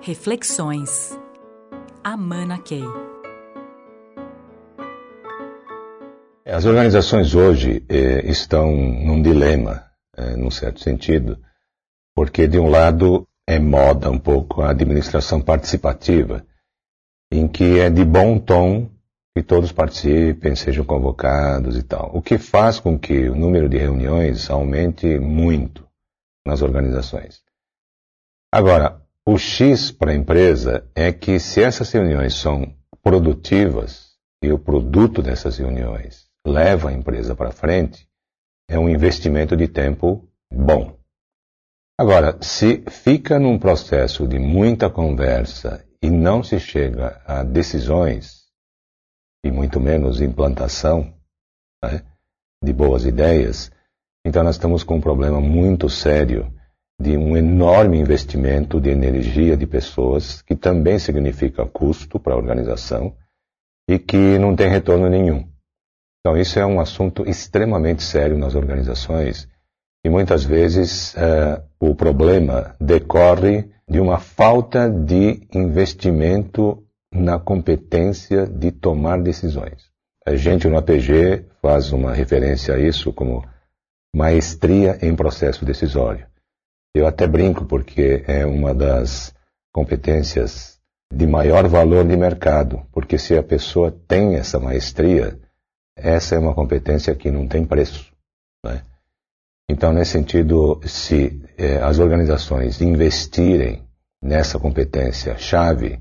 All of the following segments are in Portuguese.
Reflexões. Amana Key. As organizações hoje eh, estão num dilema, eh, num certo sentido, porque de um lado é moda um pouco a administração participativa, em que é de bom tom que todos participem, sejam convocados e tal, o que faz com que o número de reuniões aumente muito nas organizações. Agora, o X para a empresa é que se essas reuniões são produtivas e o produto dessas reuniões leva a empresa para frente, é um investimento de tempo bom. Agora, se fica num processo de muita conversa e não se chega a decisões, e muito menos implantação né, de boas ideias, então nós estamos com um problema muito sério de um enorme investimento de energia de pessoas, que também significa custo para a organização e que não tem retorno nenhum. Então, isso é um assunto extremamente sério nas organizações e muitas vezes uh, o problema decorre de uma falta de investimento na competência de tomar decisões. A gente no APG faz uma referência a isso como maestria em processo decisório. Eu até brinco porque é uma das competências de maior valor de mercado, porque se a pessoa tem essa maestria, essa é uma competência que não tem preço. Né? Então, nesse sentido, se eh, as organizações investirem nessa competência chave,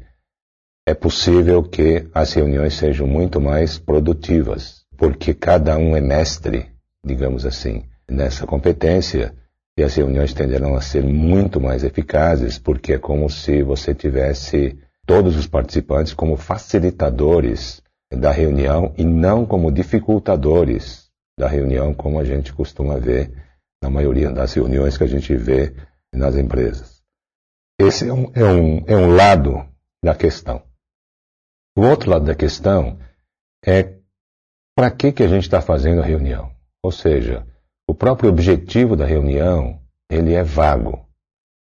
é possível que as reuniões sejam muito mais produtivas, porque cada um é mestre, digamos assim, nessa competência e as reuniões tenderão a ser muito mais eficazes, porque é como se você tivesse todos os participantes como facilitadores da reunião e não como dificultadores da reunião, como a gente costuma ver na maioria das reuniões que a gente vê nas empresas. Esse é um, é um, é um lado da questão. O outro lado da questão é para que, que a gente está fazendo a reunião? Ou seja, o próprio objetivo da reunião, ele é vago.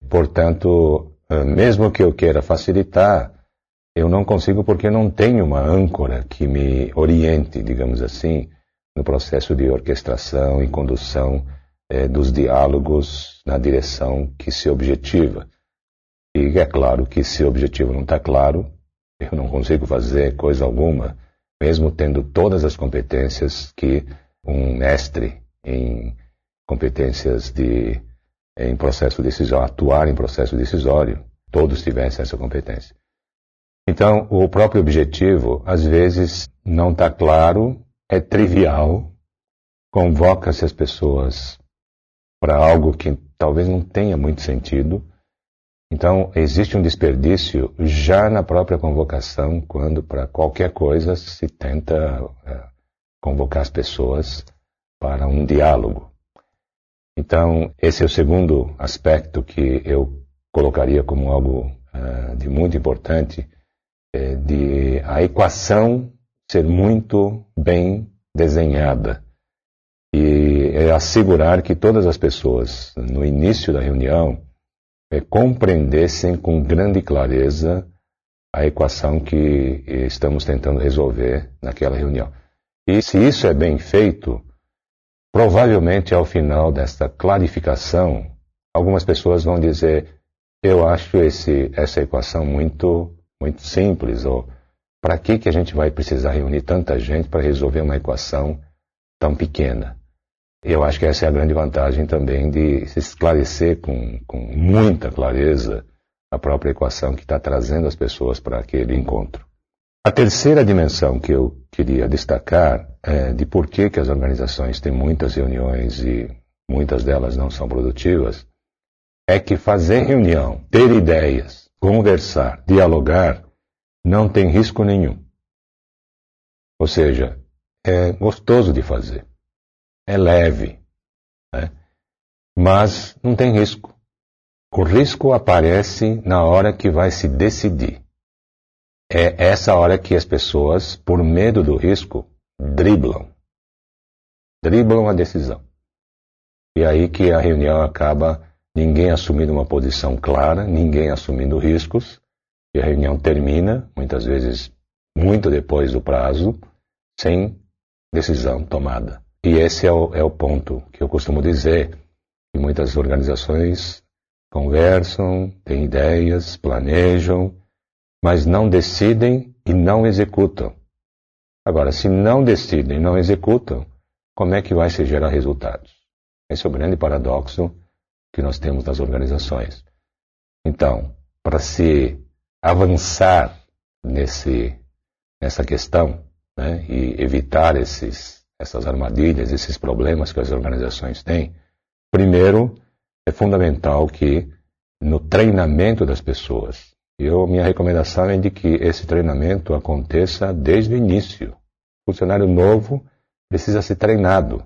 Portanto, eh, mesmo que eu queira facilitar, eu não consigo porque não tenho uma âncora que me oriente, digamos assim, no processo de orquestração e condução eh, dos diálogos na direção que se objetiva. E é claro que se o objetivo não está claro, eu não consigo fazer coisa alguma, mesmo tendo todas as competências que um mestre em competências de em processo decisório, atuar em processo decisório, todos tivessem essa competência. Então, o próprio objetivo, às vezes, não está claro, é trivial, convoca-se as pessoas para algo que talvez não tenha muito sentido. Então, existe um desperdício já na própria convocação, quando para qualquer coisa se tenta é, convocar as pessoas para um diálogo. Então, esse é o segundo aspecto que eu colocaria como algo uh, de muito importante, é, de a equação ser muito bem desenhada e é assegurar que todas as pessoas, no início da reunião, é, compreendessem com grande clareza a equação que estamos tentando resolver naquela reunião. E se isso é bem feito, Provavelmente, ao final desta clarificação, algumas pessoas vão dizer: eu acho esse, essa equação muito, muito simples, ou para que, que a gente vai precisar reunir tanta gente para resolver uma equação tão pequena? Eu acho que essa é a grande vantagem também de se esclarecer com, com muita clareza a própria equação que está trazendo as pessoas para aquele encontro. A terceira dimensão que eu queria destacar é de por que, que as organizações têm muitas reuniões e muitas delas não são produtivas, é que fazer reunião, ter ideias, conversar, dialogar, não tem risco nenhum. Ou seja, é gostoso de fazer, é leve, né? mas não tem risco. O risco aparece na hora que vai se decidir é essa hora que as pessoas, por medo do risco, driblam. Driblam a decisão. E aí que a reunião acaba ninguém assumindo uma posição clara, ninguém assumindo riscos, e a reunião termina, muitas vezes muito depois do prazo, sem decisão tomada. E esse é o, é o ponto que eu costumo dizer, que muitas organizações conversam, têm ideias, planejam, mas não decidem e não executam. Agora, se não decidem e não executam, como é que vai se gerar resultados? Esse é o grande paradoxo que nós temos nas organizações. Então, para se avançar nesse, nessa questão né, e evitar esses, essas armadilhas, esses problemas que as organizações têm, primeiro é fundamental que no treinamento das pessoas, eu, minha recomendação é de que esse treinamento aconteça desde o início. O funcionário novo precisa ser treinado.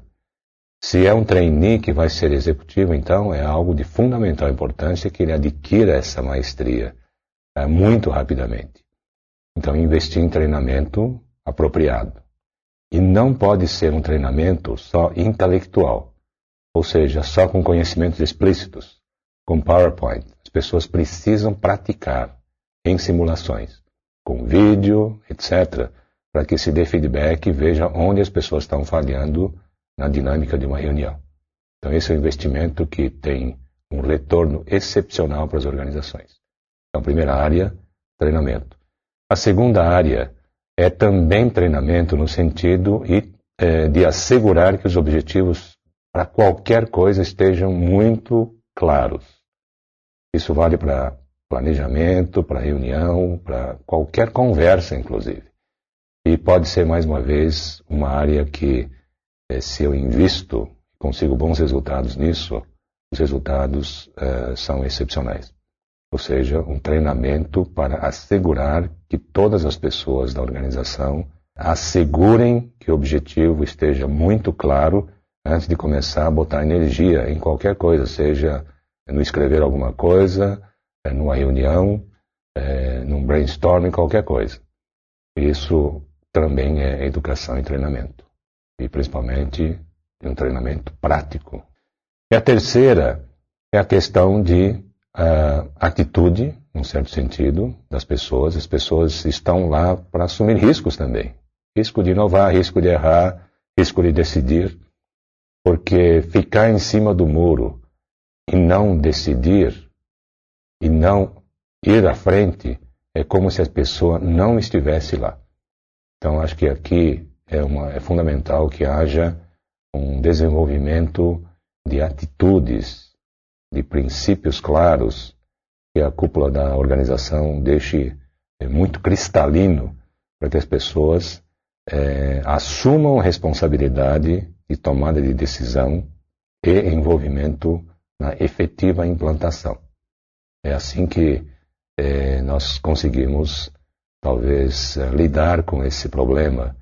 Se é um trainee que vai ser executivo, então é algo de fundamental importância que ele adquira essa maestria é, muito rapidamente. Então, investir em treinamento apropriado. E não pode ser um treinamento só intelectual, ou seja, só com conhecimentos explícitos, com PowerPoint. As pessoas precisam praticar em simulações, com vídeo, etc., para que se dê feedback e veja onde as pessoas estão falhando na dinâmica de uma reunião. Então, esse é um investimento que tem um retorno excepcional para as organizações. Então, a primeira área, treinamento. A segunda área é também treinamento no sentido é, de assegurar que os objetivos para qualquer coisa estejam muito claros. Isso vale para planejamento, para reunião, para qualquer conversa, inclusive. E pode ser, mais uma vez, uma área que, eh, se eu invisto, consigo bons resultados nisso, os resultados eh, são excepcionais. Ou seja, um treinamento para assegurar que todas as pessoas da organização assegurem que o objetivo esteja muito claro antes de começar a botar energia em qualquer coisa, seja no escrever alguma coisa, numa reunião, é, num brainstorming, qualquer coisa. Isso também é educação e treinamento. E principalmente um treinamento prático. E a terceira é a questão de uh, atitude, num certo sentido, das pessoas. As pessoas estão lá para assumir riscos também. Risco de inovar, risco de errar, risco de decidir. Porque ficar em cima do muro e não decidir e não ir à frente é como se a pessoa não estivesse lá. Então, acho que aqui é, uma, é fundamental que haja um desenvolvimento de atitudes, de princípios claros, que a cúpula da organização deixe é, muito cristalino para que as pessoas é, assumam responsabilidade de tomada de decisão e envolvimento na efetiva implantação. É assim que é, nós conseguimos, talvez, é, lidar com esse problema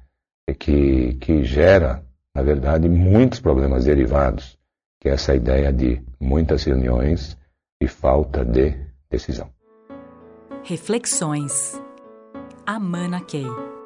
que, que gera, na verdade, muitos problemas derivados, que é essa ideia de muitas reuniões e falta de decisão. Reflexões. Amana Key.